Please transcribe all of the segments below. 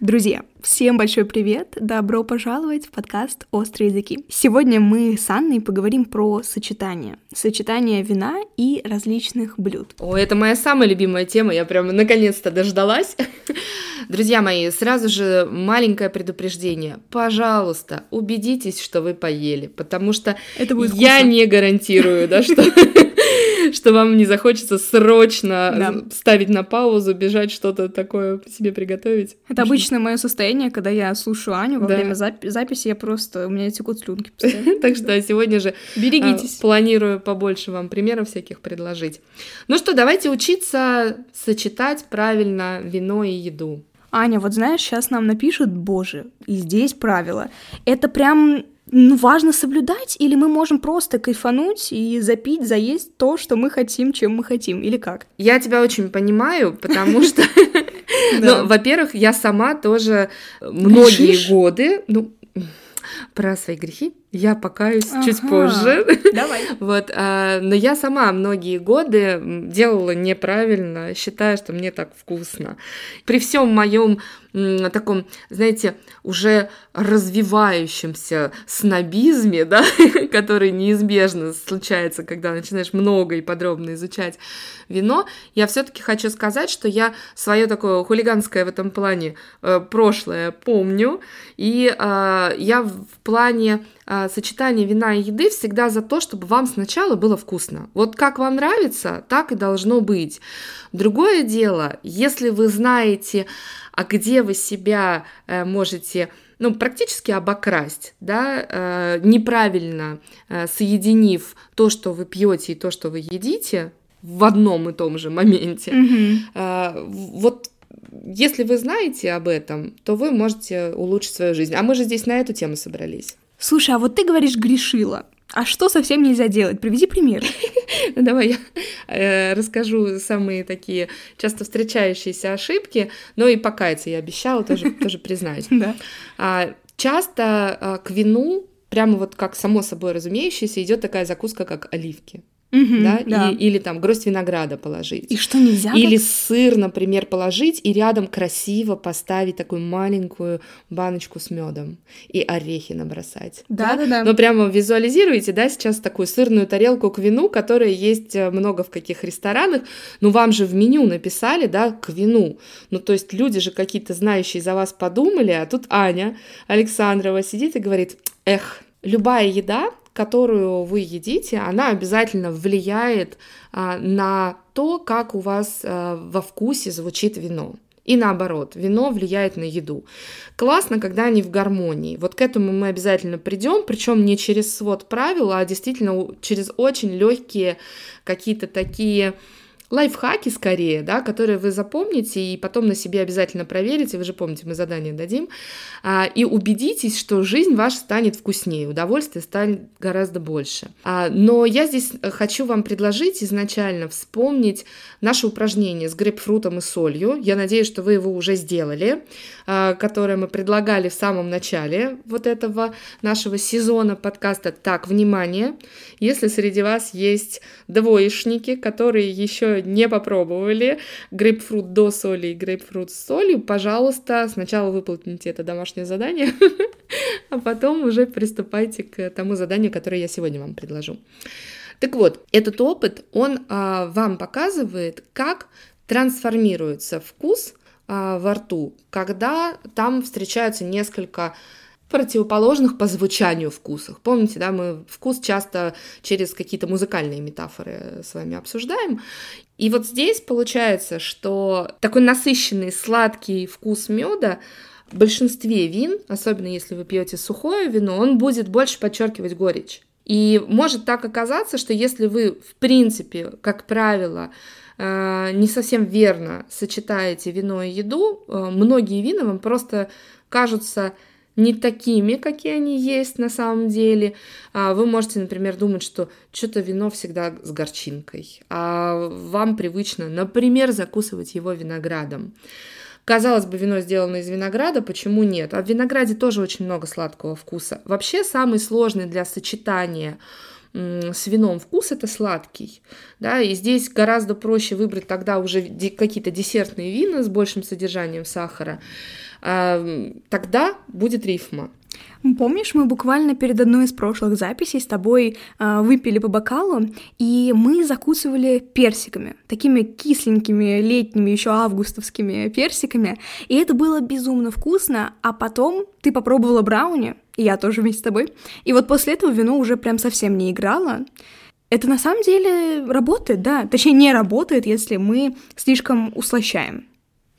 Друзья, всем большой привет! Добро пожаловать в подкаст «Острые языки». Сегодня мы с Анной поговорим про сочетание. Сочетание вина и различных блюд. О, это моя самая любимая тема, я прямо наконец-то дождалась. Друзья мои, сразу же маленькое предупреждение. Пожалуйста, убедитесь, что вы поели, потому что это будет я не гарантирую, да, что что вам не захочется срочно да. ставить на паузу, бежать что-то такое себе приготовить. Это обычно мое состояние, когда я слушаю Аню во да. время записи, я просто, у меня текут слюнки Так что сегодня же берегитесь. А, планирую побольше вам примеров всяких предложить. Ну что, давайте учиться сочетать правильно вино и еду. Аня, вот знаешь, сейчас нам напишут, боже, и здесь правила. Это прям ну, важно соблюдать, или мы можем просто кайфануть и запить, заесть то, что мы хотим, чем мы хотим, или как? Я тебя очень понимаю, потому что, ну, во-первых, я сама тоже многие годы, ну, про свои грехи я покаюсь ага. чуть позже. Давай. вот, а, но я сама многие годы делала неправильно, считая, что мне так вкусно. При всем моем таком, знаете, уже развивающемся снобизме, да, который неизбежно случается, когда начинаешь много и подробно изучать вино, я все-таки хочу сказать, что я свое такое хулиганское в этом плане э, прошлое помню, и э, я в плане а, сочетание вина и еды всегда за то, чтобы вам сначала было вкусно. Вот как вам нравится, так и должно быть. Другое дело, если вы знаете, а где вы себя э, можете ну, практически обокрасть, да, э, неправильно э, соединив то, что вы пьете и то, что вы едите в одном и том же моменте. Mm-hmm. Э, вот если вы знаете об этом, то вы можете улучшить свою жизнь. А мы же здесь на эту тему собрались. Слушай, а вот ты говоришь грешила. А что совсем нельзя делать? Приведи пример. Давай я э, расскажу самые такие часто встречающиеся ошибки, но и покаяться я обещала, тоже, тоже признаюсь. Да. А, часто а, к вину, прямо вот как само собой разумеющееся, идет такая закуска, как оливки. Угу, да? да. И, или там гроздь винограда положить. И что нельзя? Или так? сыр, например, положить и рядом красиво поставить такую маленькую баночку с медом и орехи набросать. Да, да, да. Но прямо визуализируете, да, сейчас такую сырную тарелку к вину, которая есть э, много в каких ресторанах. Ну, вам же в меню написали, да, к вину. Ну, то есть люди же какие-то знающие за вас подумали, а тут Аня Александрова сидит и говорит, эх, любая еда которую вы едите, она обязательно влияет а, на то, как у вас а, во вкусе звучит вино. И наоборот, вино влияет на еду. Классно, когда они в гармонии. Вот к этому мы обязательно придем, причем не через свод правил, а действительно через очень легкие какие-то такие лайфхаки скорее, да, которые вы запомните и потом на себе обязательно проверите, вы же помните, мы задание дадим, а, и убедитесь, что жизнь ваша станет вкуснее, удовольствие станет гораздо больше. А, но я здесь хочу вам предложить изначально вспомнить наше упражнение с грейпфрутом и солью. Я надеюсь, что вы его уже сделали, а, которое мы предлагали в самом начале вот этого нашего сезона подкаста. Так, внимание, если среди вас есть двоечники, которые еще не попробовали грейпфрут до соли и грейпфрут с солью, пожалуйста, сначала выполните это домашнее задание, а потом уже приступайте к тому заданию, которое я сегодня вам предложу. Так вот, этот опыт, он а, вам показывает, как трансформируется вкус а, во рту, когда там встречаются несколько противоположных по звучанию вкусах. Помните, да, мы вкус часто через какие-то музыкальные метафоры с вами обсуждаем. И вот здесь получается, что такой насыщенный сладкий вкус меда в большинстве вин, особенно если вы пьете сухое вино, он будет больше подчеркивать горечь. И может так оказаться, что если вы, в принципе, как правило, э, не совсем верно сочетаете вино и еду, э, многие вина вам просто кажутся не такими, какие они есть на самом деле. А вы можете, например, думать, что что-то вино всегда с горчинкой, а вам привычно, например, закусывать его виноградом. Казалось бы, вино сделано из винограда, почему нет? А в винограде тоже очень много сладкого вкуса. Вообще самый сложный для сочетания с вином вкус это сладкий, да, и здесь гораздо проще выбрать тогда уже какие-то десертные вина с большим содержанием сахара, тогда будет рифма. Помнишь, мы буквально перед одной из прошлых записей с тобой э, выпили по бокалу, и мы закусывали персиками, такими кисленькими летними, еще августовскими персиками, и это было безумно вкусно, а потом ты попробовала брауни, и я тоже вместе с тобой, и вот после этого вино уже прям совсем не играло, это на самом деле работает, да. Точнее, не работает, если мы слишком услощаем.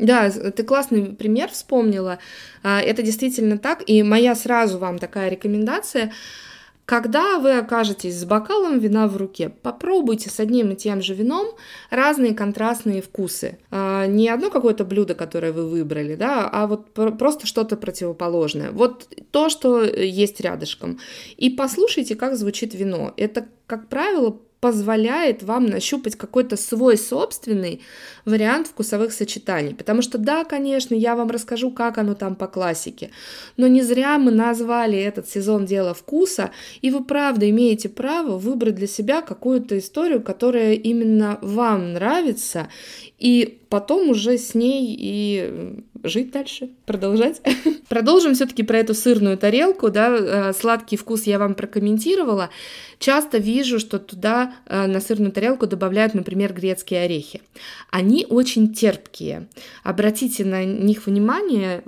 Да, ты классный пример вспомнила. А, это действительно так. И моя сразу вам такая рекомендация. Когда вы окажетесь с бокалом вина в руке, попробуйте с одним и тем же вином разные контрастные вкусы. А, не одно какое-то блюдо, которое вы выбрали, да, а вот просто что-то противоположное. Вот то, что есть рядышком. И послушайте, как звучит вино. Это, как правило, позволяет вам нащупать какой-то свой собственный вариант вкусовых сочетаний. Потому что да, конечно, я вам расскажу, как оно там по классике, но не зря мы назвали этот сезон «Дело вкуса», и вы правда имеете право выбрать для себя какую-то историю, которая именно вам нравится, и потом уже с ней и жить дальше, продолжать. Продолжим все-таки про эту сырную тарелку, да, э, сладкий вкус я вам прокомментировала. Часто вижу, что туда э, на сырную тарелку добавляют, например, грецкие орехи. Они очень терпкие. Обратите на них внимание,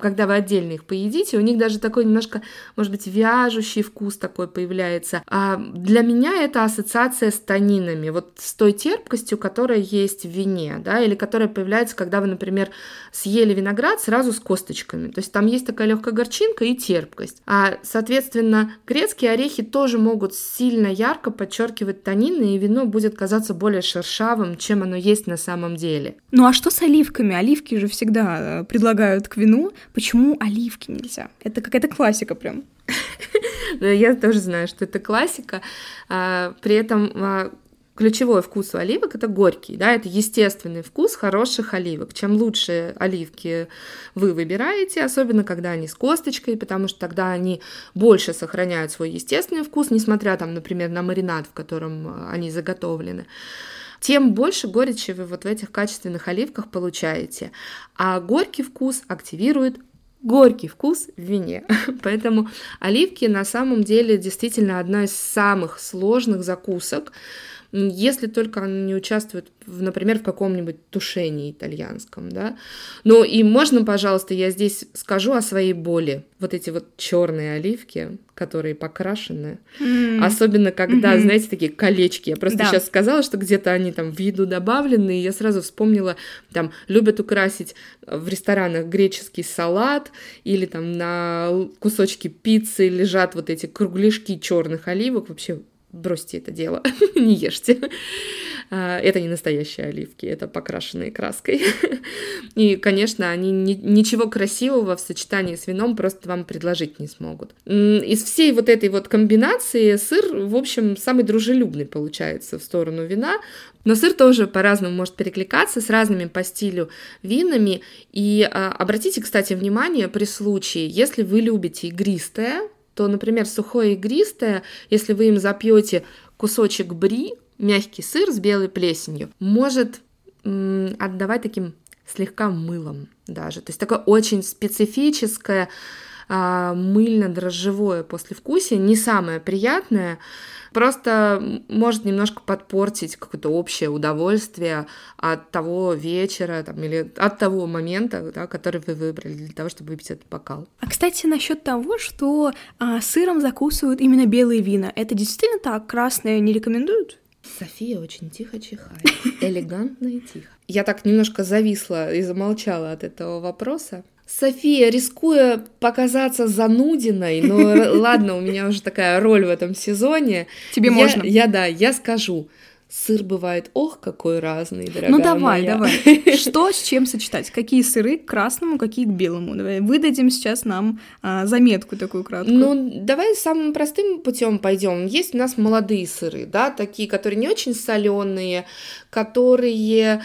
когда вы отдельно их поедите, у них даже такой немножко, может быть, вяжущий вкус такой появляется. А для меня это ассоциация с танинами, вот с той терпкостью, которая есть в вине, да, или которая появляется, когда вы, например, съели виноград сразу с косточками. То есть там есть такая легкая горчинка и терпкость. А, соответственно, грецкие орехи тоже могут сильно ярко подчеркивать танины, и вино будет казаться более шершавым, чем оно есть на самом деле. Ну а что с оливками? Оливки же всегда э, предлагают к вину. Почему оливки нельзя? Это какая-то классика прям. Я тоже знаю, что это классика. А, при этом а, ключевой вкус у оливок это горький, да, это естественный вкус хороших оливок. Чем лучше оливки вы выбираете, особенно когда они с косточкой, потому что тогда они больше сохраняют свой естественный вкус, несмотря там, например, на маринад, в котором э, они заготовлены тем больше горечи вы вот в этих качественных оливках получаете. А горький вкус активирует горький вкус в вине. Поэтому оливки на самом деле действительно одна из самых сложных закусок, если только она не участвует, в, например, в каком-нибудь тушении итальянском, да. Ну и можно, пожалуйста, я здесь скажу о своей боли. Вот эти вот черные оливки, которые покрашены, mm. особенно когда, mm-hmm. знаете, такие колечки. Я просто да. сейчас сказала, что где-то они там в еду добавлены, и я сразу вспомнила, там любят украсить в ресторанах греческий салат или там на кусочки пиццы лежат вот эти кругляшки черных оливок. Вообще бросьте это дело, не ешьте. А, это не настоящие оливки, это покрашенные краской. И, конечно, они ни, ничего красивого в сочетании с вином просто вам предложить не смогут. Из всей вот этой вот комбинации сыр, в общем, самый дружелюбный получается в сторону вина, но сыр тоже по-разному может перекликаться с разными по стилю винами. И а, обратите, кстати, внимание при случае, если вы любите игристое, то, например, сухое игристое, если вы им запьете кусочек бри, мягкий сыр с белой плесенью, может м- отдавать таким слегка мылом даже. То есть такое очень специфическое мыльно-дрожжевое послевкусие, не самое приятное, просто может немножко подпортить какое-то общее удовольствие от того вечера там, или от того момента, да, который вы выбрали для того, чтобы выпить этот бокал. А, кстати, насчет того, что а, сыром закусывают именно белые вина, это действительно так? Красное не рекомендуют? София очень тихо чихает, элегантно и тихо. Я так немножко зависла и замолчала от этого вопроса. София, рискуя показаться занудиной, но ладно, у меня уже такая роль в этом сезоне. Тебе я, можно. Я, да, я скажу. Сыр бывает, ох, какой разный, дорогая Ну давай, моя. давай. Что с чем сочетать? Какие сыры к красному, какие к белому? Давай выдадим сейчас нам а, заметку такую краткую. Ну давай самым простым путем пойдем. Есть у нас молодые сыры, да, такие, которые не очень соленые, которые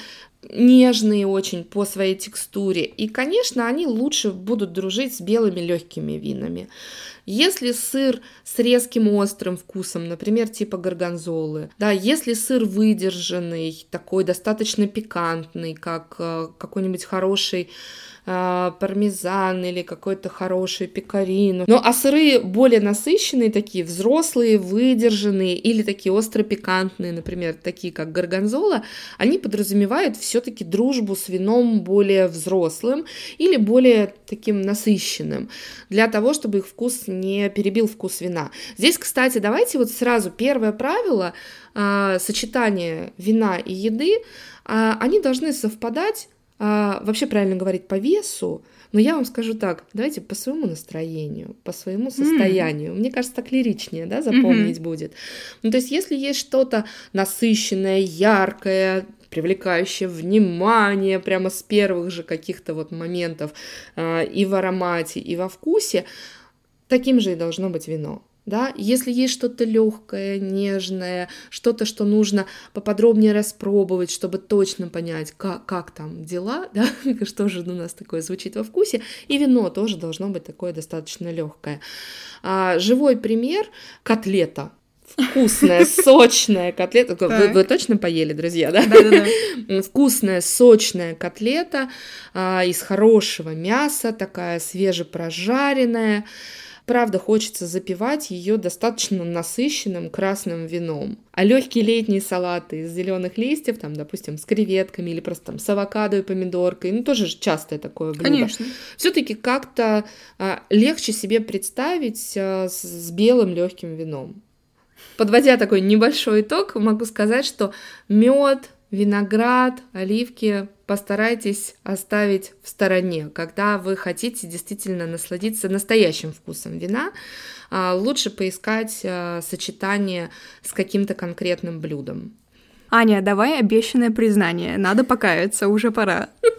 нежные очень по своей текстуре. И, конечно, они лучше будут дружить с белыми легкими винами. Если сыр с резким острым вкусом, например, типа горгонзолы, да, если сыр выдержанный, такой достаточно пикантный, как э, какой-нибудь хороший э, пармезан или какой-то хороший пекарино. Ну, а сыры более насыщенные, такие взрослые, выдержанные или такие остро-пикантные, например, такие как горгонзола, они подразумевают все-таки дружбу с вином более взрослым или более таким насыщенным, для того, чтобы их вкус не перебил вкус вина. Здесь, кстати, давайте вот сразу первое правило э, сочетания вина и еды, э, они должны совпадать, э, вообще правильно говорить, по весу, но я вам скажу так, давайте по своему настроению, по своему состоянию. Mm. Мне кажется, так лиричнее, да, запомнить mm-hmm. будет. Ну, то есть, если есть что-то насыщенное, яркое, привлекающее внимание прямо с первых же каких-то вот моментов э, и в аромате, и во вкусе, таким же и должно быть вино. Да? Если есть что-то легкое, нежное, что-то, что нужно поподробнее распробовать, чтобы точно понять, как, как там дела, да? что же у нас такое звучит во вкусе, и вино тоже должно быть такое достаточно легкое. А, живой пример – котлета вкусная, сочная котлета. Вы, вы точно поели, друзья, да? Вкусная, сочная котлета а, из хорошего мяса, такая свежепрожаренная. Правда, хочется запивать ее достаточно насыщенным красным вином. А легкие летние салаты из зеленых листьев, там, допустим, с креветками или просто там с авокадо и помидоркой, ну, тоже частое такое блюдо. Конечно. Все-таки как-то а, легче себе представить а, с, с белым легким вином. Подводя такой небольшой итог, могу сказать, что мед, виноград, оливки постарайтесь оставить в стороне. Когда вы хотите действительно насладиться настоящим вкусом вина, а, лучше поискать а, сочетание с каким-то конкретным блюдом. Аня, давай обещанное признание. Надо покаяться, уже пора.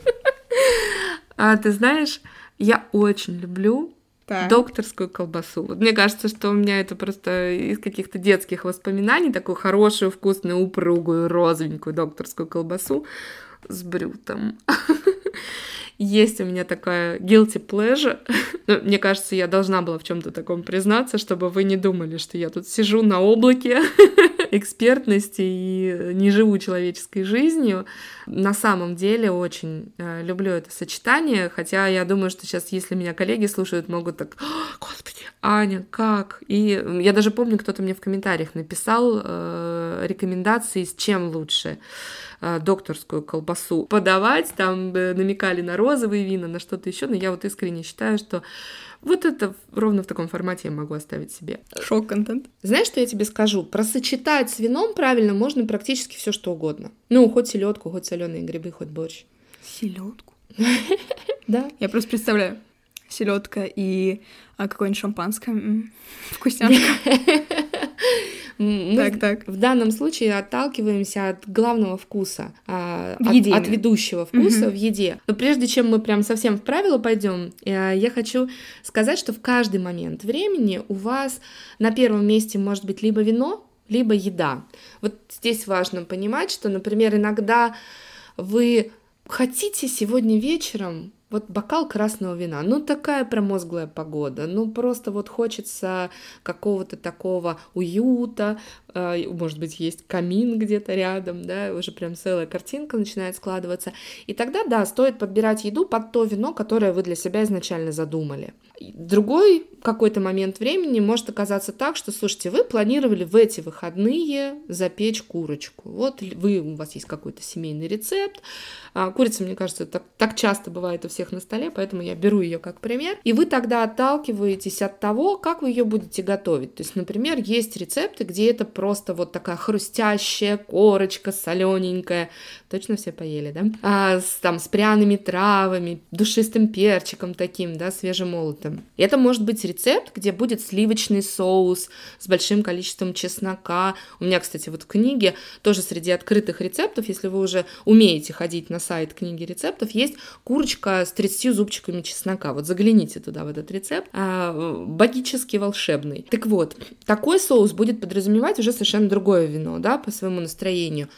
А ты знаешь, я очень люблю так. докторскую колбасу. Вот мне кажется, что у меня это просто из каких-то детских воспоминаний, такую хорошую, вкусную, упругую, розовенькую докторскую колбасу с брютом. Есть у меня такая guilty pleasure. Ну, мне кажется, я должна была в чем-то таком признаться, чтобы вы не думали, что я тут сижу на облаке экспертности и не живу человеческой жизнью. На самом деле очень э, люблю это сочетание, хотя я думаю, что сейчас, если меня коллеги слушают, могут так, господи, Аня, как? И я даже помню, кто-то мне в комментариях написал э, рекомендации, с чем лучше. Э, докторскую колбасу подавать, там намекали на розовые вина, на что-то еще, но я вот искренне считаю, что вот это ровно в таком формате я могу оставить себе. Шок-контент. Знаешь, что я тебе скажу? Просочетать с вином правильно можно практически все что угодно. Ну, хоть селедку, хоть соленые грибы, хоть борщ. Селедку? Да. Я просто представляю. Селедка и а, какое-нибудь шампанское. Вкусняшка. Мы так, так. в данном случае отталкиваемся от главного вкуса, а, от, от ведущего вкуса угу. в еде. Но прежде чем мы прям совсем в правила пойдем, э, я хочу сказать, что в каждый момент времени у вас на первом месте может быть либо вино, либо еда. Вот здесь важно понимать, что, например, иногда вы хотите сегодня вечером вот бокал красного вина, ну такая промозглая погода, ну просто вот хочется какого-то такого уюта, может быть, есть камин где-то рядом, да, уже прям целая картинка начинает складываться. И тогда, да, стоит подбирать еду под то вино, которое вы для себя изначально задумали. Другой какой-то момент времени может оказаться так, что, слушайте, вы планировали в эти выходные запечь курочку. Вот вы, у вас есть какой-то семейный рецепт. А, курица, мне кажется, так, так часто бывает у всех на столе, поэтому я беру ее как пример. И вы тогда отталкиваетесь от того, как вы ее будете готовить. То есть, например, есть рецепты, где это просто вот такая хрустящая корочка, солененькая. Точно все поели, да? А, с, там, с пряными травами, душистым перчиком таким, да, свежемолотым. Это может быть рецепт, где будет сливочный соус с большим количеством чеснока. У меня, кстати, вот в книге тоже среди открытых рецептов, если вы уже умеете ходить на сайт книги рецептов, есть курочка с 30 зубчиками чеснока. Вот загляните туда, в этот рецепт. А, богически волшебный. Так вот, такой соус будет подразумевать уже совершенно другое вино, да, по своему настроению.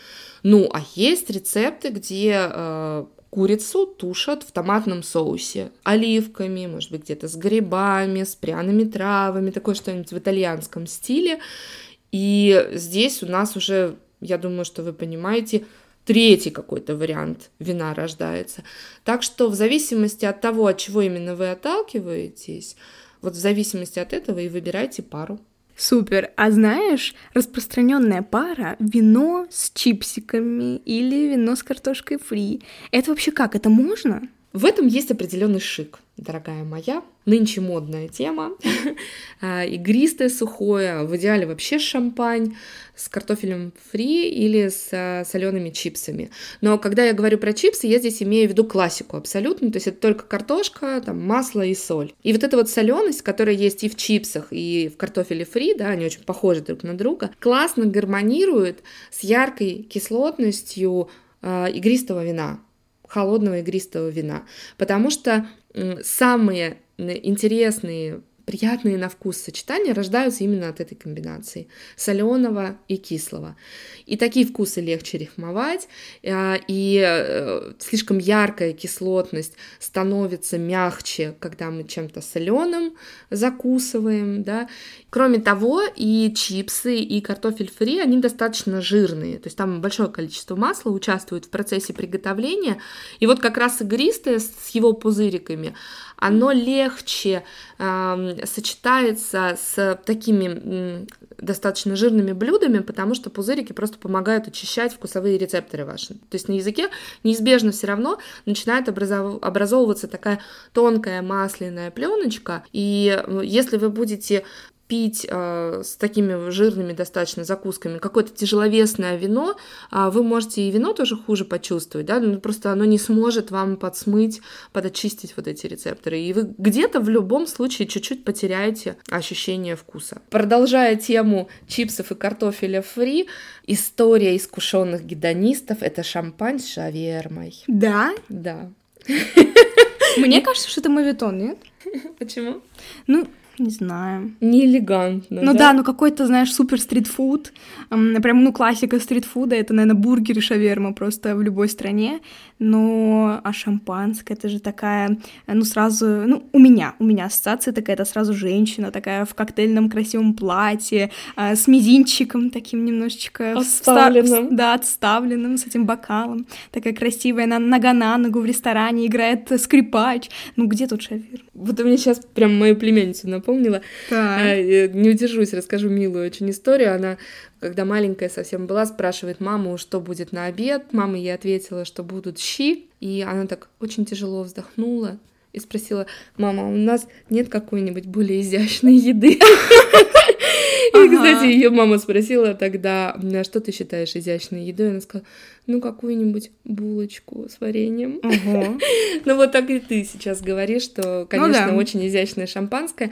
Ну, а есть рецепты, где э, курицу тушат в томатном соусе, оливками, может быть, где-то с грибами, с пряными травами, такое что-нибудь в итальянском стиле. И здесь у нас уже, я думаю, что вы понимаете, третий какой-то вариант вина рождается. Так что в зависимости от того, от чего именно вы отталкиваетесь, вот в зависимости от этого и выбирайте пару. Супер. А знаешь, распространенная пара вино с чипсиками или вино с картошкой фри. Это вообще как? Это можно? В этом есть определенный шик, дорогая моя. Нынче модная тема. А, игристое, сухое, в идеале вообще шампань с картофелем фри или с а, солеными чипсами. Но когда я говорю про чипсы, я здесь имею в виду классику абсолютно. То есть это только картошка, там, масло и соль. И вот эта вот соленость, которая есть и в чипсах, и в картофеле фри, да, они очень похожи друг на друга, классно гармонирует с яркой кислотностью э, игристого вина холодного игристого вина, потому что самые интересные приятные на вкус сочетания рождаются именно от этой комбинации соленого и кислого. И такие вкусы легче рифмовать, а, и э, слишком яркая кислотность становится мягче, когда мы чем-то соленым закусываем, да. Кроме того, и чипсы, и картофель фри, они достаточно жирные, то есть там большое количество масла участвует в процессе приготовления, и вот как раз игристое с его пузыриками, оно легче э, сочетается с такими э, достаточно жирными блюдами, потому что пузырики просто помогают очищать вкусовые рецепторы ваши. То есть на языке неизбежно все равно начинает образов... образовываться такая тонкая масляная пленочка, и э, если вы будете пить э, с такими жирными достаточно закусками какое-то тяжеловесное вино, э, вы можете и вино тоже хуже почувствовать, да, ну, просто оно не сможет вам подсмыть, подочистить вот эти рецепторы, и вы где-то в любом случае чуть-чуть потеряете ощущение вкуса. Продолжая тему чипсов и картофеля фри, история искушенных гедонистов — это шампань с шавермой. Да? Да. Мне кажется, что это мавитон, нет? Почему? Ну, не знаю. Неэлегантно. Ну да, да ну какой-то, знаешь, супер стритфуд. Прям, ну, классика стритфуда это, наверное, бургер и шаверма просто в любой стране. Но а шампанское это же такая, ну, сразу, ну, у меня, у меня ассоциация такая, это сразу женщина такая в коктейльном красивом платье, а, с мизинчиком таким немножечко... Отставленным. Вста... Да, отставленным, с этим бокалом. Такая красивая, она нога на ногу в ресторане играет скрипач. Ну, где тут шаверма? Вот у меня сейчас прям мою племянницу напомнила. Так. А, не удержусь, расскажу милую очень историю. Она когда маленькая совсем была, спрашивает маму, что будет на обед. Мама ей ответила, что будут щи. И она так очень тяжело вздохнула и спросила, мама, у нас нет какой-нибудь более изящной еды? И, кстати, ее мама спросила тогда, «А что ты считаешь изящной едой? Она сказала, ну, какую-нибудь булочку с вареньем. Ну, вот так и ты сейчас говоришь, что, ну конечно, очень изящное шампанское.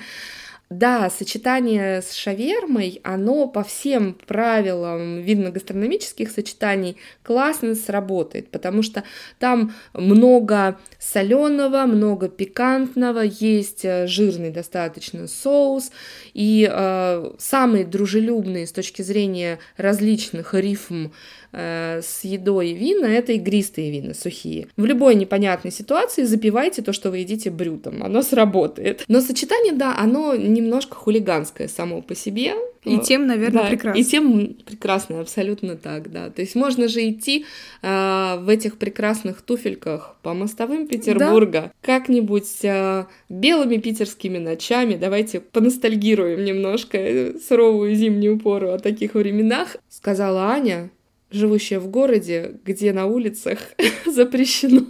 Да, сочетание с шавермой, оно по всем правилам винно-гастрономических сочетаний классно сработает, потому что там много соленого, много пикантного, есть э, жирный достаточно соус, и э, самые дружелюбные с точки зрения различных рифм Э, с едой вина, это игристые вина, сухие. В любой непонятной ситуации запивайте то, что вы едите брютом, оно сработает. Но сочетание, да, оно немножко хулиганское само по себе. И тем, наверное, да, прекрасно. И тем прекрасно, абсолютно так, да. То есть можно же идти э, в этих прекрасных туфельках по мостовым Петербурга да. как-нибудь э, белыми питерскими ночами. Давайте поностальгируем немножко э, суровую зимнюю пору о таких временах. Сказала Аня, живущая в городе, где на улицах запрещено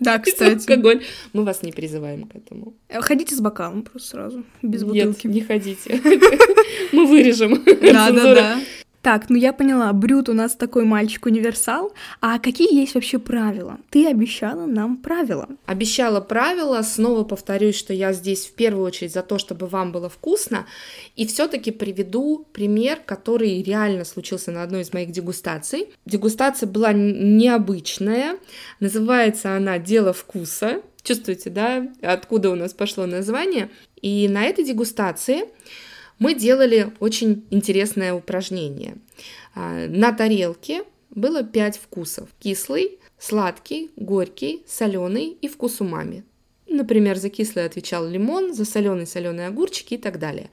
да, кстати. алкоголь. Мы вас не призываем к этому. Ходите с бокалом просто сразу, без Нет, бутылки. не ходите. Мы вырежем. Да, да, да. Так, ну я поняла, Брют у нас такой мальчик-универсал. А какие есть вообще правила? Ты обещала нам правила. Обещала правила. Снова повторюсь, что я здесь в первую очередь за то, чтобы вам было вкусно. И все-таки приведу пример, который реально случился на одной из моих дегустаций. Дегустация была необычная. Называется она «Дело вкуса». Чувствуете, да, откуда у нас пошло название? И на этой дегустации мы делали очень интересное упражнение. А, на тарелке было пять вкусов. Кислый, сладкий, горький, соленый и вкус умами. Например, за кислый отвечал лимон, за соленый соленые огурчики и так далее.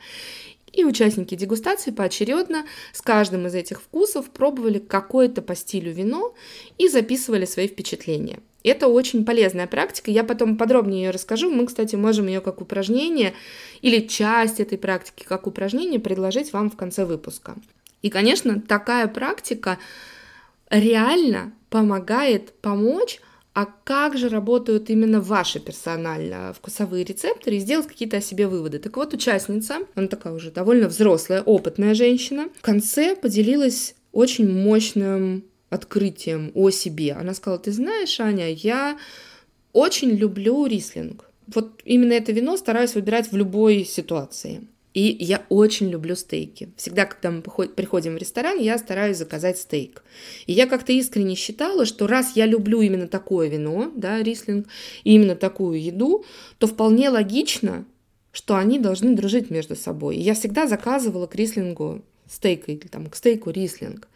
И участники дегустации поочередно с каждым из этих вкусов пробовали какое-то по стилю вино и записывали свои впечатления. Это очень полезная практика, я потом подробнее ее расскажу. Мы, кстати, можем ее как упражнение или часть этой практики как упражнение предложить вам в конце выпуска. И, конечно, такая практика реально помогает помочь а как же работают именно ваши персонально вкусовые рецепторы и сделать какие-то о себе выводы. Так вот, участница, она такая уже довольно взрослая, опытная женщина, в конце поделилась очень мощным открытием о себе. Она сказала, ты знаешь, Аня, я очень люблю рислинг. Вот именно это вино стараюсь выбирать в любой ситуации. И я очень люблю стейки. Всегда, когда мы приходим в ресторан, я стараюсь заказать стейк. И я как-то искренне считала, что раз я люблю именно такое вино, да, рислинг, и именно такую еду, то вполне логично, что они должны дружить между собой. И я всегда заказывала к рислингу стейк или там к стейку рислинг.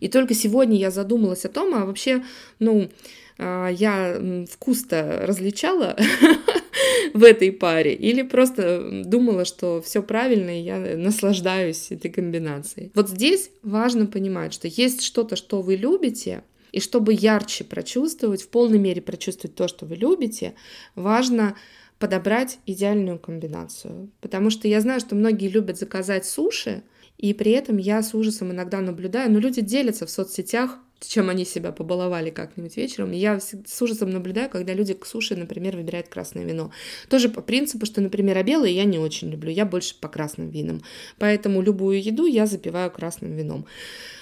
И только сегодня я задумалась о том, а вообще, ну, а, я вкус-то различала в этой паре, или просто думала, что все правильно, и я наслаждаюсь этой комбинацией. Вот здесь важно понимать, что есть что-то, что вы любите, и чтобы ярче прочувствовать, в полной мере прочувствовать то, что вы любите, важно подобрать идеальную комбинацию. Потому что я знаю, что многие любят заказать суши, и при этом я с ужасом иногда наблюдаю, но люди делятся в соцсетях чем они себя побаловали как-нибудь вечером. я с ужасом наблюдаю, когда люди к суше, например, выбирают красное вино. Тоже по принципу, что, например, а белое я не очень люблю, я больше по красным винам. Поэтому любую еду я запиваю красным вином.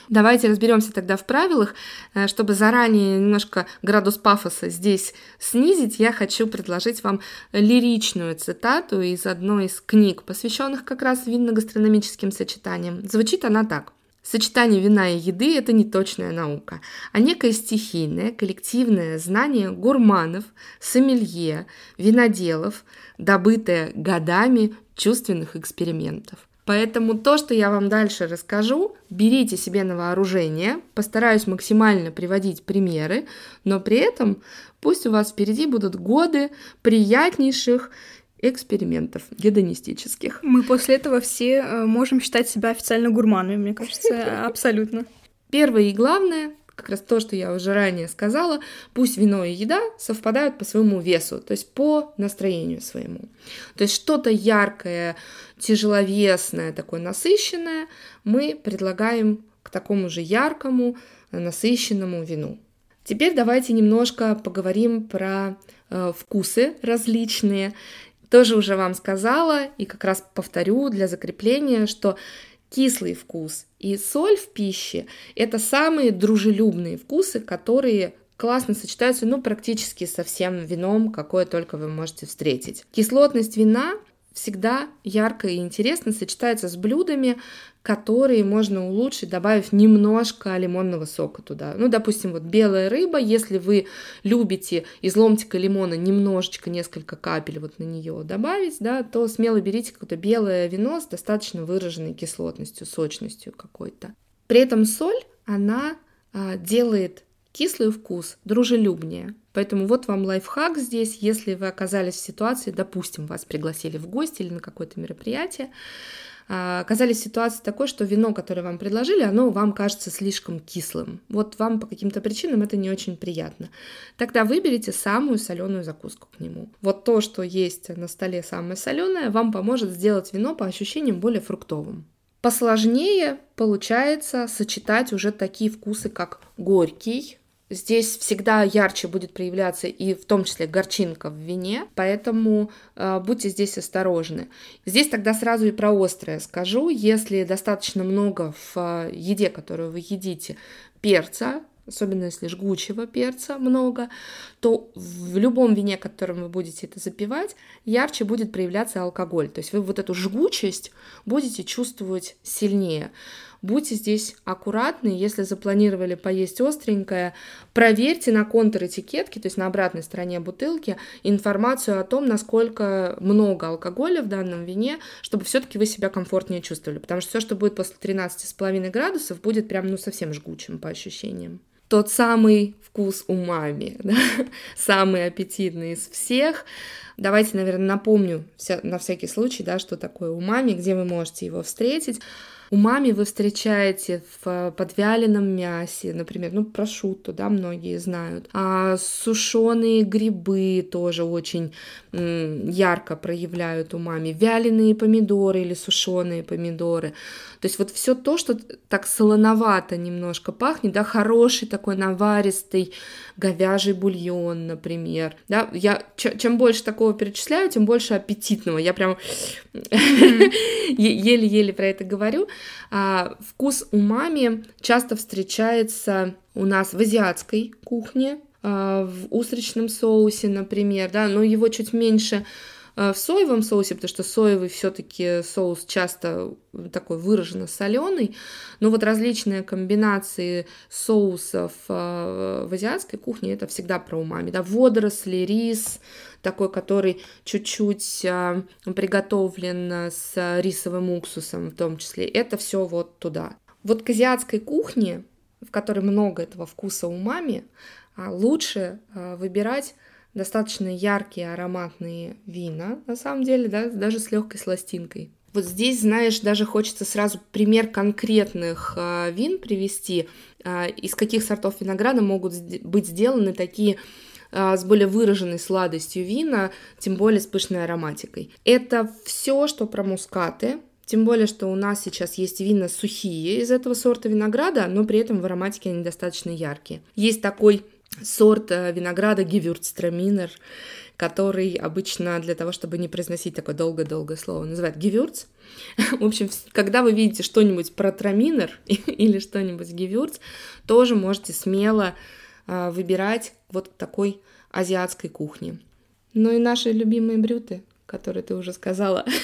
Давайте разберемся тогда в правилах. Э, чтобы заранее немножко градус пафоса здесь снизить, я хочу предложить вам лиричную цитату из одной из книг, посвященных как раз винно-гастрономическим сочетаниям. Звучит она так. Сочетание вина и еды – это не точная наука, а некое стихийное, коллективное знание гурманов, сомелье, виноделов, добытое годами чувственных экспериментов. Поэтому то, что я вам дальше расскажу, берите себе на вооружение, постараюсь максимально приводить примеры, но при этом пусть у вас впереди будут годы приятнейших экспериментов гедонистических. Мы после этого все э, можем считать себя официально гурманами, мне кажется, абсолютно. Первое и главное, как раз то, что я уже ранее сказала, пусть вино и еда совпадают по своему весу, то есть по настроению своему. То есть что-то яркое, тяжеловесное, такое насыщенное мы предлагаем к такому же яркому, насыщенному вину. Теперь давайте немножко поговорим про э, вкусы различные. Тоже уже вам сказала и как раз повторю для закрепления, что кислый вкус и соль в пище – это самые дружелюбные вкусы, которые классно сочетаются, ну, практически со всем вином, какое только вы можете встретить. Кислотность вина всегда ярко и интересно сочетается с блюдами, которые можно улучшить, добавив немножко лимонного сока туда. Ну, допустим, вот белая рыба, если вы любите из ломтика лимона немножечко, несколько капель вот на нее добавить, да, то смело берите какое-то белое вино с достаточно выраженной кислотностью, сочностью какой-то. При этом соль, она а, делает кислый вкус дружелюбнее. Поэтому вот вам лайфхак здесь, если вы оказались в ситуации, допустим, вас пригласили в гости или на какое-то мероприятие, а, оказались в ситуации такой, что вино, которое вам предложили, оно вам кажется слишком кислым. Вот вам по каким-то причинам это не очень приятно. Тогда выберите самую соленую закуску к нему. Вот то, что есть на столе самое соленое, вам поможет сделать вино по ощущениям более фруктовым. Посложнее получается сочетать уже такие вкусы, как горький, Здесь всегда ярче будет проявляться и в том числе горчинка в вине, поэтому э, будьте здесь осторожны. Здесь тогда сразу и про острое скажу. Если достаточно много в э, еде, которую вы едите, перца, особенно если жгучего перца много, то в любом вине, которым вы будете это запивать, ярче будет проявляться алкоголь. То есть вы вот эту жгучесть будете чувствовать сильнее. Будьте здесь аккуратны, если запланировали поесть остренькое, проверьте на контур этикетки, то есть на обратной стороне бутылки, информацию о том, насколько много алкоголя в данном вине, чтобы все-таки вы себя комфортнее чувствовали, потому что все, что будет после 13,5 градусов, будет прям ну совсем жгучим по ощущениям тот самый вкус умами, да? самый аппетитный из всех. Давайте, наверное, напомню на всякий случай, да, что такое умами, где вы можете его встретить. Умами вы встречаете в подвяленном мясе, например, ну, прошутто, да, многие знают. А сушеные грибы тоже очень ярко проявляют умами. Вяленые помидоры или сушеные помидоры. То есть вот все то, что так солоновато немножко пахнет, да, хороший такой наваристый говяжий бульон, например. Да, я чем больше такого перечисляю, тем больше аппетитного. Я прям еле-еле про это говорю. А, вкус умами часто встречается у нас в азиатской кухне, а, в устричном соусе, например, да, но его чуть меньше в соевом соусе, потому что соевый все-таки соус часто такой выраженно соленый, но вот различные комбинации соусов в азиатской кухне это всегда про умами, да, водоросли, рис, такой, который чуть-чуть а, приготовлен с рисовым уксусом в том числе. Это все вот туда. Вот к азиатской кухне, в которой много этого вкуса умами, а, лучше выбирать достаточно яркие ароматные вина, на самом деле, да, даже с легкой сластинкой. Вот здесь, знаешь, даже хочется сразу пример конкретных э, вин привести, э, из каких сортов винограда могут быть сделаны такие а, с более выраженной сладостью вина, тем более с пышной ароматикой. Это все, что про мускаты, тем более, что у нас сейчас есть вина сухие из этого сорта винограда, но при этом в ароматике они достаточно яркие. Есть такой сорт э, винограда Гевюрцтраминер, который обычно для того, чтобы не произносить такое долгое-долгое слово, называют гевюрц. В общем, когда вы видите что-нибудь про траминер или что-нибудь гевюрц, тоже можете смело а, выбирать вот такой азиатской кухни. Ну и наши любимые брюты, которые ты уже сказала.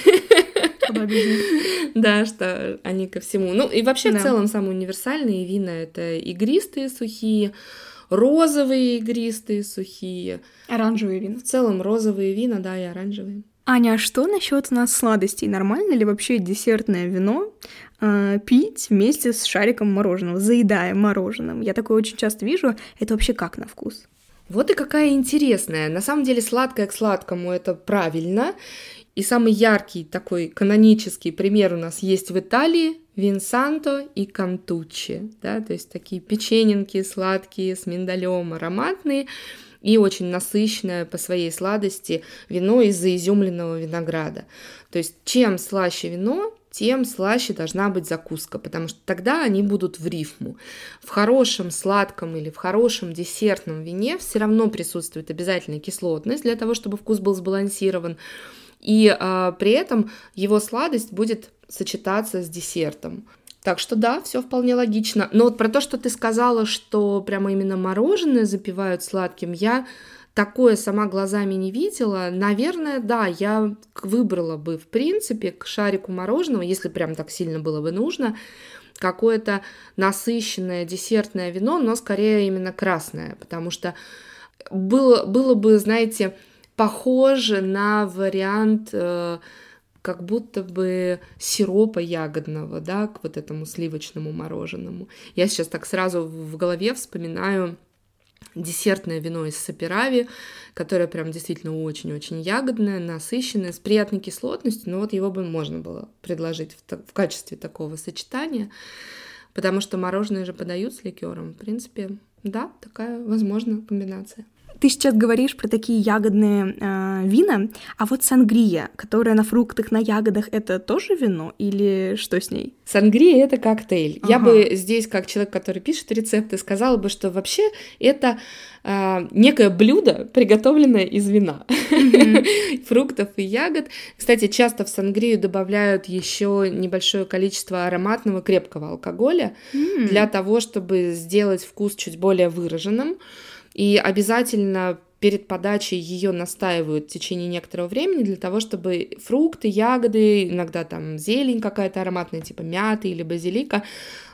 Да, что они ко всему. Ну и вообще в целом самые универсальные вина это игристые сухие, розовые игристые сухие. Оранжевые вина. В целом розовые вина, да, и оранжевые. Аня, а что насчет у нас сладостей? Нормально ли вообще десертное вино э, пить вместе с шариком мороженого, заедая мороженым? Я такое очень часто вижу. Это вообще как на вкус? Вот и какая интересная. На самом деле сладкое к сладкому это правильно. И самый яркий такой канонический пример у нас есть в Италии. Винсанто и Кантуччи, да, то есть такие печененки сладкие с миндалем, ароматные и очень насыщенное по своей сладости вино из заизюмленного винограда. То есть чем слаще вино, тем слаще должна быть закуска, потому что тогда они будут в рифму. В хорошем сладком или в хорошем десертном вине все равно присутствует обязательно кислотность для того, чтобы вкус был сбалансирован, и а, при этом его сладость будет сочетаться с десертом. Так что да, все вполне логично. Но вот про то, что ты сказала, что прямо именно мороженое запивают сладким, я такое сама глазами не видела. Наверное, да, я выбрала бы, в принципе, к шарику мороженого, если прям так сильно было бы нужно, какое-то насыщенное десертное вино, но скорее именно красное, потому что было, было бы, знаете, похоже на вариант э, как будто бы сиропа ягодного, да, к вот этому сливочному мороженому. Я сейчас так сразу в голове вспоминаю десертное вино из Саперави, которое прям действительно очень-очень ягодное, насыщенное, с приятной кислотностью, но вот его бы можно было предложить в, в качестве такого сочетания, потому что мороженое же подают с ликером. В принципе, да, такая возможна комбинация. Ты сейчас говоришь про такие ягодные э, вина, а вот сангрия, которая на фруктах, на ягодах, это тоже вино или что с ней? Сангрия это коктейль. Ага. Я бы здесь, как человек, который пишет рецепты, сказала бы, что вообще это э, некое блюдо, приготовленное из вина, mm-hmm. фруктов и ягод. Кстати, часто в сангрию добавляют еще небольшое количество ароматного крепкого алкоголя для того, чтобы сделать вкус чуть более выраженным. И обязательно перед подачей ее настаивают в течение некоторого времени для того, чтобы фрукты, ягоды, иногда там зелень какая-то ароматная, типа мяты или базилика,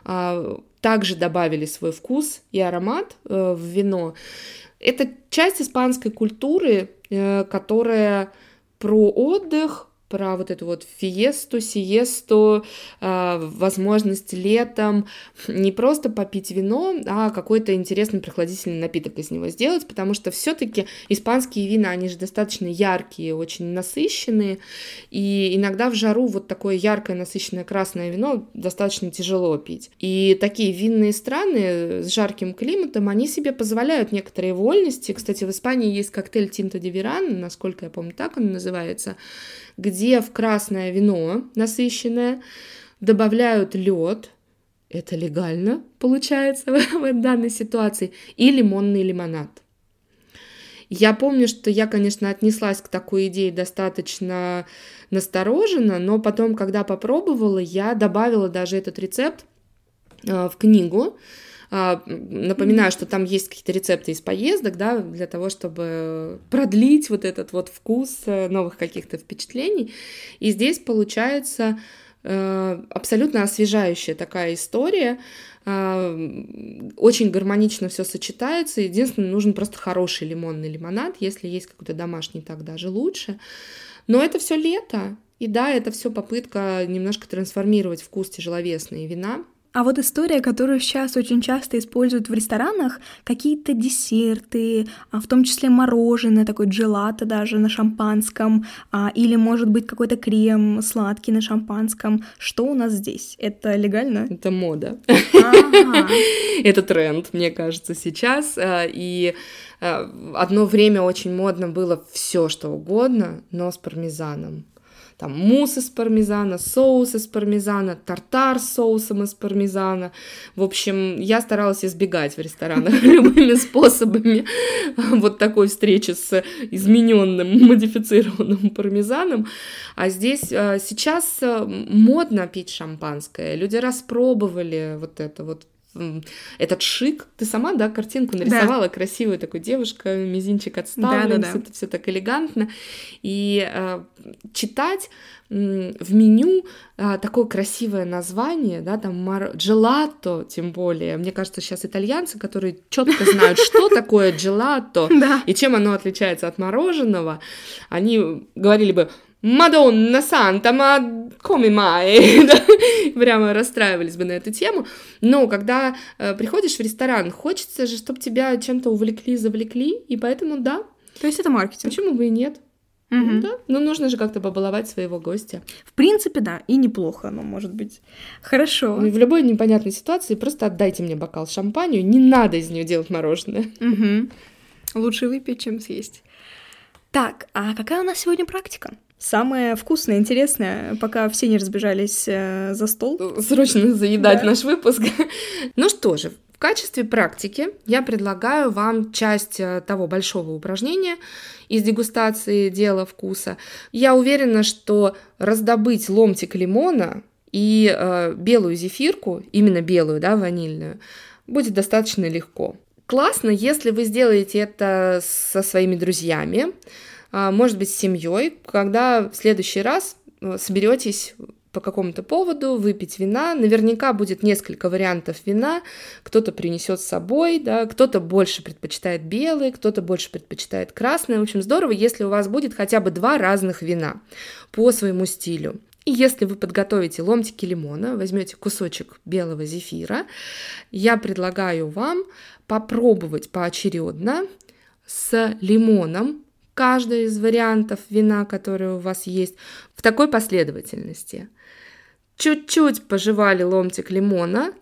а, также добавили свой вкус и аромат э, в вино. Это часть испанской культуры, э, которая про отдых, про вот эту вот фиесту, сиесту, э, возможность летом не просто попить вино, а какой-то интересный прохладительный напиток из него сделать, потому что все-таки испанские вина, они же достаточно яркие, очень насыщенные, и иногда в жару вот такое яркое, насыщенное красное вино достаточно тяжело пить. И такие винные страны с жарким климатом, они себе позволяют некоторые вольности. Кстати, в Испании есть коктейль Тинто де Веран, насколько я помню, так он называется, где в красное вино насыщенное добавляют лед, это легально получается в данной ситуации, и лимонный лимонад. Я помню, что я, конечно, отнеслась к такой идее достаточно настороженно, но потом, когда попробовала, я добавила даже этот рецепт э, в книгу, напоминаю, что там есть какие-то рецепты из поездок, да, для того, чтобы продлить вот этот вот вкус э, новых каких-то впечатлений. И здесь получается э, абсолютно освежающая такая история. А, очень гармонично все сочетается. Единственное, нужен просто хороший лимонный лимонад. Если есть какой-то домашний, так даже лучше. Но это все лето. И да, это все попытка немножко трансформировать вкус тяжеловесные вина а вот история, которую сейчас очень часто используют в ресторанах, какие-то десерты, а в том числе мороженое, такой джелато даже на шампанском, а, или, может быть, какой-то крем сладкий на шампанском. Что у нас здесь? Это легально? Это мода. Это тренд, мне кажется, сейчас. А, и одно время очень модно было все что угодно, но с пармезаном там мусс из пармезана, соус из пармезана, тартар с соусом из пармезана. В общем, я старалась избегать в ресторанах любыми способами вот такой встречи с измененным, модифицированным пармезаном. А здесь а, сейчас а, модно пить шампанское. Люди распробовали вот это вот этот шик. Ты сама, да, картинку нарисовала да. красивую такую девушка, мизинчик отставлен, да, да, да. это все так элегантно. И э, читать э, в меню э, такое красивое название, да, там мар... джелато, тем более. Мне кажется, сейчас итальянцы, которые четко знают, что такое джелато и чем оно отличается от мороженого, они говорили бы Мадонна Санта, ма коми май, прямо расстраивались бы на эту тему. Но когда э, приходишь в ресторан, хочется же, чтобы тебя чем-то увлекли, завлекли, и поэтому да. То есть это маркетинг? Почему бы и нет? Угу. Да, но нужно же как-то побаловать своего гостя. В принципе, да, и неплохо оно может быть. Хорошо. в любой непонятной ситуации просто отдайте мне бокал шампанью, не надо из нее делать мороженое. Угу. Лучше выпить, чем съесть. Так, а какая у нас сегодня практика? Самое вкусное, интересное, пока все не разбежались э, за стол. Срочно заедать да. наш выпуск. ну что же, в качестве практики я предлагаю вам часть э, того большого упражнения из дегустации дела вкуса. Я уверена, что раздобыть ломтик лимона и э, белую зефирку, именно белую, да, ванильную, будет достаточно легко. Классно, если вы сделаете это со своими друзьями, а, может быть, с семьей, когда в следующий раз э, соберетесь по какому-то поводу выпить вина. Наверняка будет несколько вариантов вина. Кто-то принесет с собой, да, кто-то больше предпочитает белый, кто-то больше предпочитает красный. В общем, здорово, если у вас будет хотя бы два разных вина по своему стилю. И если вы подготовите ломтики лимона, возьмете кусочек белого зефира, я предлагаю вам попробовать поочередно с лимоном каждый из вариантов вина, которые у вас есть, в такой последовательности. Чуть-чуть пожевали ломтик лимона,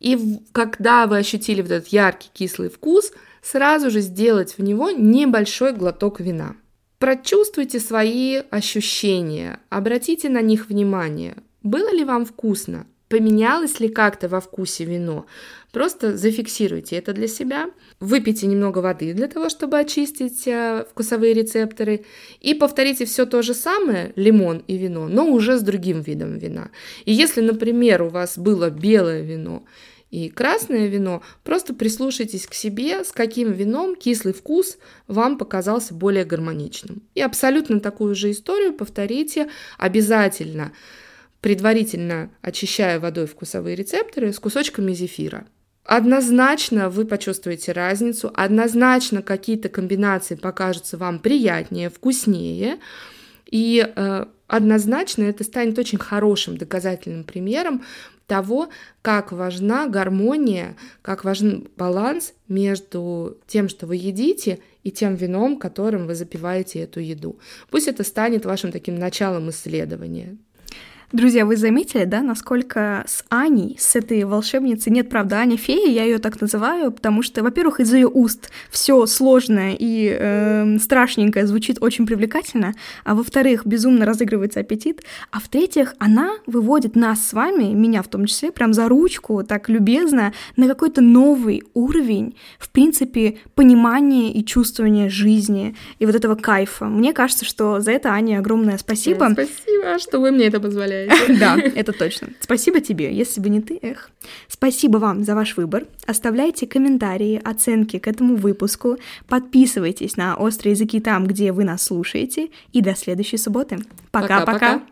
и когда вы ощутили вот этот яркий кислый вкус, сразу же сделать в него небольшой глоток вина. Прочувствуйте свои ощущения, обратите на них внимание. Было ли вам вкусно? Поменялось ли как-то во вкусе вино? Просто зафиксируйте это для себя. Выпейте немного воды для того, чтобы очистить э, вкусовые рецепторы. И повторите все то же самое, лимон и вино, но уже с другим видом вина. И если, например, у вас было белое вино и красное вино, просто прислушайтесь к себе, с каким вином кислый вкус вам показался более гармоничным. И абсолютно такую же историю повторите обязательно, предварительно очищая водой вкусовые рецепторы с кусочками зефира. Однозначно вы почувствуете разницу, однозначно какие-то комбинации покажутся вам приятнее, вкуснее, и э, однозначно это станет очень хорошим доказательным примером того, как важна гармония, как важен баланс между тем, что вы едите, и тем вином, которым вы запиваете эту еду. Пусть это станет вашим таким началом исследования. Друзья, вы заметили, да, насколько с Аней, с этой волшебницей, нет, правда, Аня фея, я ее так называю, потому что, во-первых, из ее уст все сложное и э, страшненькое звучит очень привлекательно, а во-вторых, безумно разыгрывается аппетит, а в-третьих, она выводит нас с вами, меня в том числе, прям за ручку, так любезно, на какой-то новый уровень, в принципе, понимания и чувствования жизни и вот этого кайфа. Мне кажется, что за это Аня огромное спасибо. Спасибо, что вы мне это позволяете. Да, это точно. Спасибо тебе, если бы не ты, эх. Спасибо вам за ваш выбор. Оставляйте комментарии, оценки к этому выпуску. Подписывайтесь на «Острые языки» там, где вы нас слушаете. И до следующей субботы. Пока-пока.